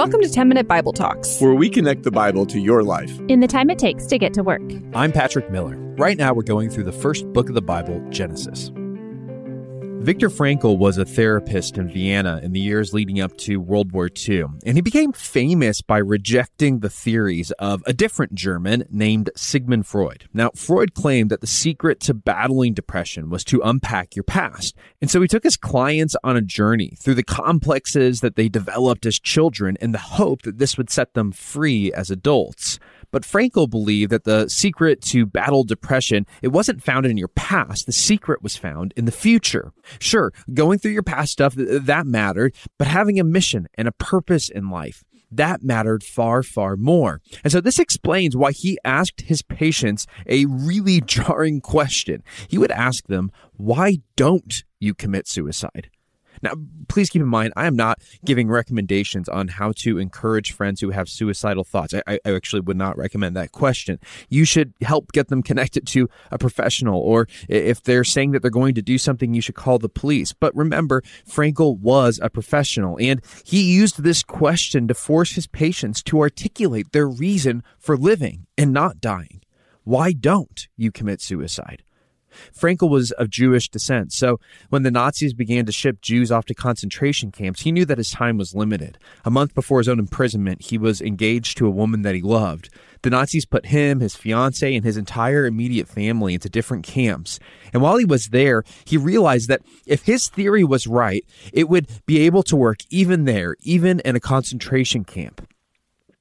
Welcome to 10 Minute Bible Talks, where we connect the Bible to your life in the time it takes to get to work. I'm Patrick Miller. Right now, we're going through the first book of the Bible, Genesis. Viktor Frankl was a therapist in Vienna in the years leading up to World War II, and he became famous by rejecting the theories of a different German named Sigmund Freud. Now, Freud claimed that the secret to battling depression was to unpack your past, and so he took his clients on a journey through the complexes that they developed as children in the hope that this would set them free as adults. But Frankl believed that the secret to battle depression, it wasn't found in your past. The secret was found in the future. Sure, going through your past stuff, that mattered, but having a mission and a purpose in life, that mattered far, far more. And so this explains why he asked his patients a really jarring question. He would ask them, why don't you commit suicide? Now, please keep in mind, I am not giving recommendations on how to encourage friends who have suicidal thoughts. I, I, actually would not recommend that question. You should help get them connected to a professional, or if they're saying that they're going to do something, you should call the police. But remember, Frankl was a professional, and he used this question to force his patients to articulate their reason for living and not dying. Why don't you commit suicide? Frankl was of Jewish descent, so when the Nazis began to ship Jews off to concentration camps, he knew that his time was limited. A month before his own imprisonment, he was engaged to a woman that he loved. The Nazis put him, his fiancee, and his entire immediate family into different camps. And while he was there, he realized that if his theory was right, it would be able to work even there, even in a concentration camp.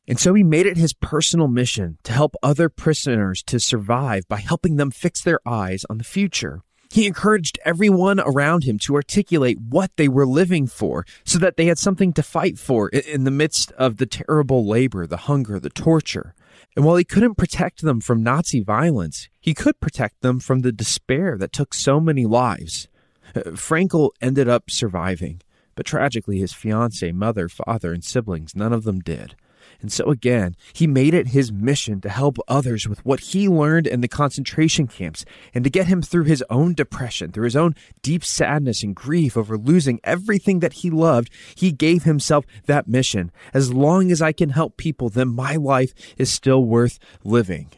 And so he made it his personal mission to help other prisoners to survive by helping them fix their eyes on the future. He encouraged everyone around him to articulate what they were living for so that they had something to fight for in the midst of the terrible labor, the hunger, the torture. And while he couldn't protect them from Nazi violence, he could protect them from the despair that took so many lives. Uh, Frankl ended up surviving, but tragically, his fiancee, mother, father, and siblings, none of them did. And so again, he made it his mission to help others with what he learned in the concentration camps and to get him through his own depression, through his own deep sadness and grief over losing everything that he loved. He gave himself that mission. As long as I can help people, then my life is still worth living.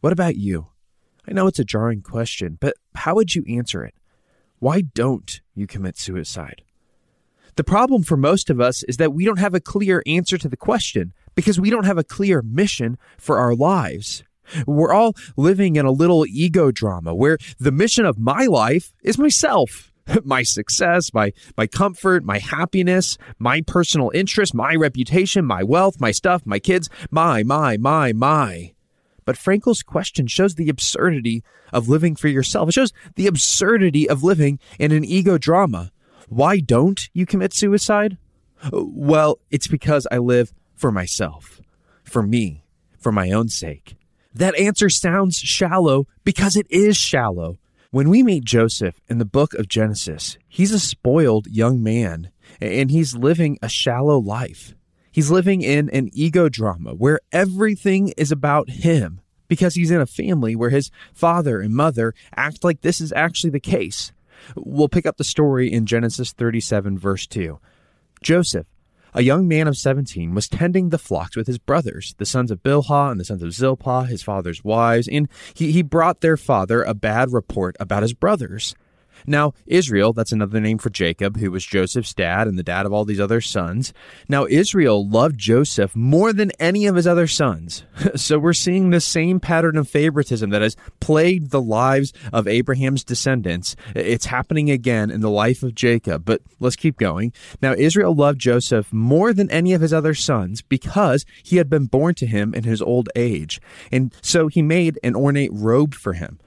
What about you? I know it's a jarring question, but how would you answer it? Why don't you commit suicide? The problem for most of us is that we don't have a clear answer to the question because we don't have a clear mission for our lives. We're all living in a little ego drama where the mission of my life is myself. My success, my, my comfort, my happiness, my personal interest, my reputation, my wealth, my stuff, my kids, my, my, my, my. But Frankl's question shows the absurdity of living for yourself. It shows the absurdity of living in an ego drama why don't you commit suicide? Well, it's because I live for myself, for me, for my own sake. That answer sounds shallow because it is shallow. When we meet Joseph in the book of Genesis, he's a spoiled young man and he's living a shallow life. He's living in an ego drama where everything is about him because he's in a family where his father and mother act like this is actually the case. We'll pick up the story in Genesis 37, verse 2. Joseph, a young man of 17, was tending the flocks with his brothers, the sons of Bilhah and the sons of Zilpah, his father's wives, and he, he brought their father a bad report about his brothers. Now, Israel, that's another name for Jacob, who was Joseph's dad and the dad of all these other sons. Now, Israel loved Joseph more than any of his other sons. so we're seeing the same pattern of favoritism that has plagued the lives of Abraham's descendants. It's happening again in the life of Jacob, but let's keep going. Now, Israel loved Joseph more than any of his other sons because he had been born to him in his old age. And so he made an ornate robe for him.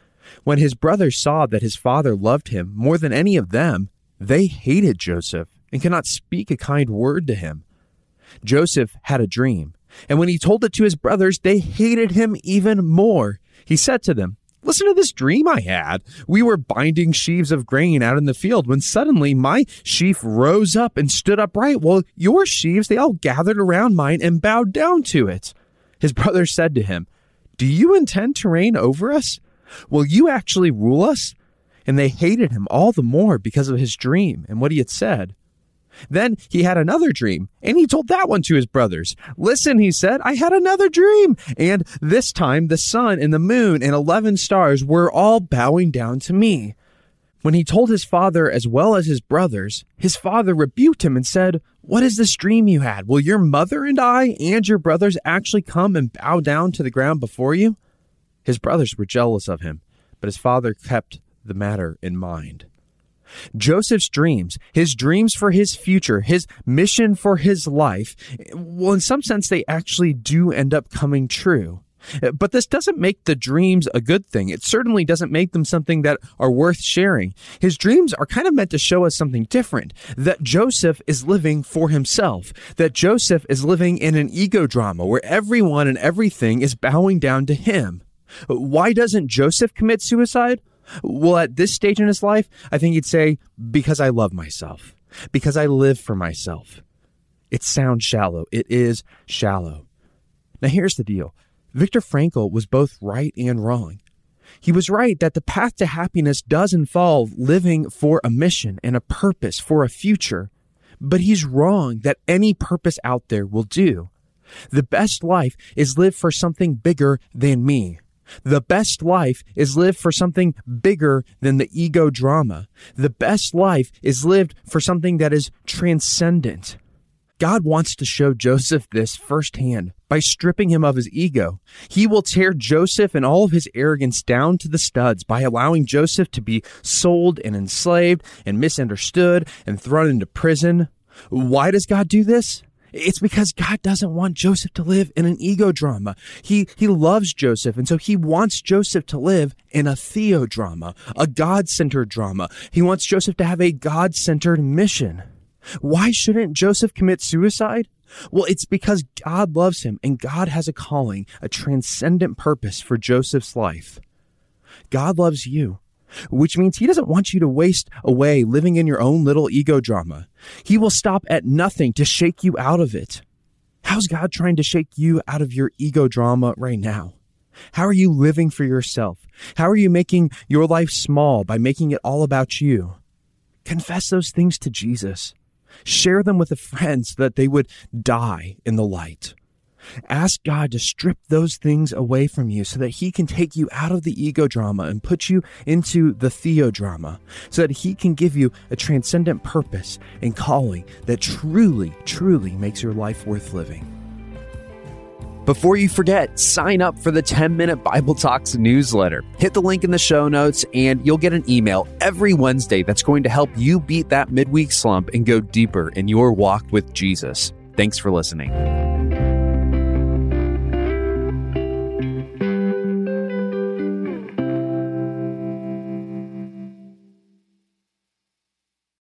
When his brothers saw that his father loved him more than any of them, they hated Joseph and could not speak a kind word to him. Joseph had a dream, and when he told it to his brothers, they hated him even more. He said to them, Listen to this dream I had. We were binding sheaves of grain out in the field when suddenly my sheaf rose up and stood upright, while your sheaves, they all gathered around mine and bowed down to it. His brothers said to him, Do you intend to reign over us? Will you actually rule us? And they hated him all the more because of his dream and what he had said. Then he had another dream, and he told that one to his brothers. Listen, he said, I had another dream. And this time the sun and the moon and 11 stars were all bowing down to me. When he told his father as well as his brothers, his father rebuked him and said, What is this dream you had? Will your mother and I and your brothers actually come and bow down to the ground before you? His brothers were jealous of him, but his father kept the matter in mind. Joseph's dreams, his dreams for his future, his mission for his life, well, in some sense, they actually do end up coming true. But this doesn't make the dreams a good thing. It certainly doesn't make them something that are worth sharing. His dreams are kind of meant to show us something different that Joseph is living for himself, that Joseph is living in an ego drama where everyone and everything is bowing down to him. Why doesn't Joseph commit suicide? Well, at this stage in his life, I think he'd say, because I love myself, because I live for myself. It sounds shallow. It is shallow. Now, here's the deal Viktor Frankl was both right and wrong. He was right that the path to happiness does involve living for a mission and a purpose for a future, but he's wrong that any purpose out there will do. The best life is lived for something bigger than me. The best life is lived for something bigger than the ego drama. The best life is lived for something that is transcendent. God wants to show Joseph this firsthand by stripping him of his ego. He will tear Joseph and all of his arrogance down to the studs by allowing Joseph to be sold and enslaved and misunderstood and thrown into prison. Why does God do this? It's because God doesn't want Joseph to live in an ego drama. He, he loves Joseph, and so he wants Joseph to live in a theodrama, a God centered drama. He wants Joseph to have a God centered mission. Why shouldn't Joseph commit suicide? Well, it's because God loves him and God has a calling, a transcendent purpose for Joseph's life. God loves you which means he doesn't want you to waste away living in your own little ego drama. He will stop at nothing to shake you out of it. How's God trying to shake you out of your ego drama right now? How are you living for yourself? How are you making your life small by making it all about you? Confess those things to Jesus. Share them with a friend so that they would die in the light. Ask God to strip those things away from you so that He can take you out of the ego drama and put you into the theodrama, so that He can give you a transcendent purpose and calling that truly, truly makes your life worth living. Before you forget, sign up for the 10 Minute Bible Talks newsletter. Hit the link in the show notes, and you'll get an email every Wednesday that's going to help you beat that midweek slump and go deeper in your walk with Jesus. Thanks for listening.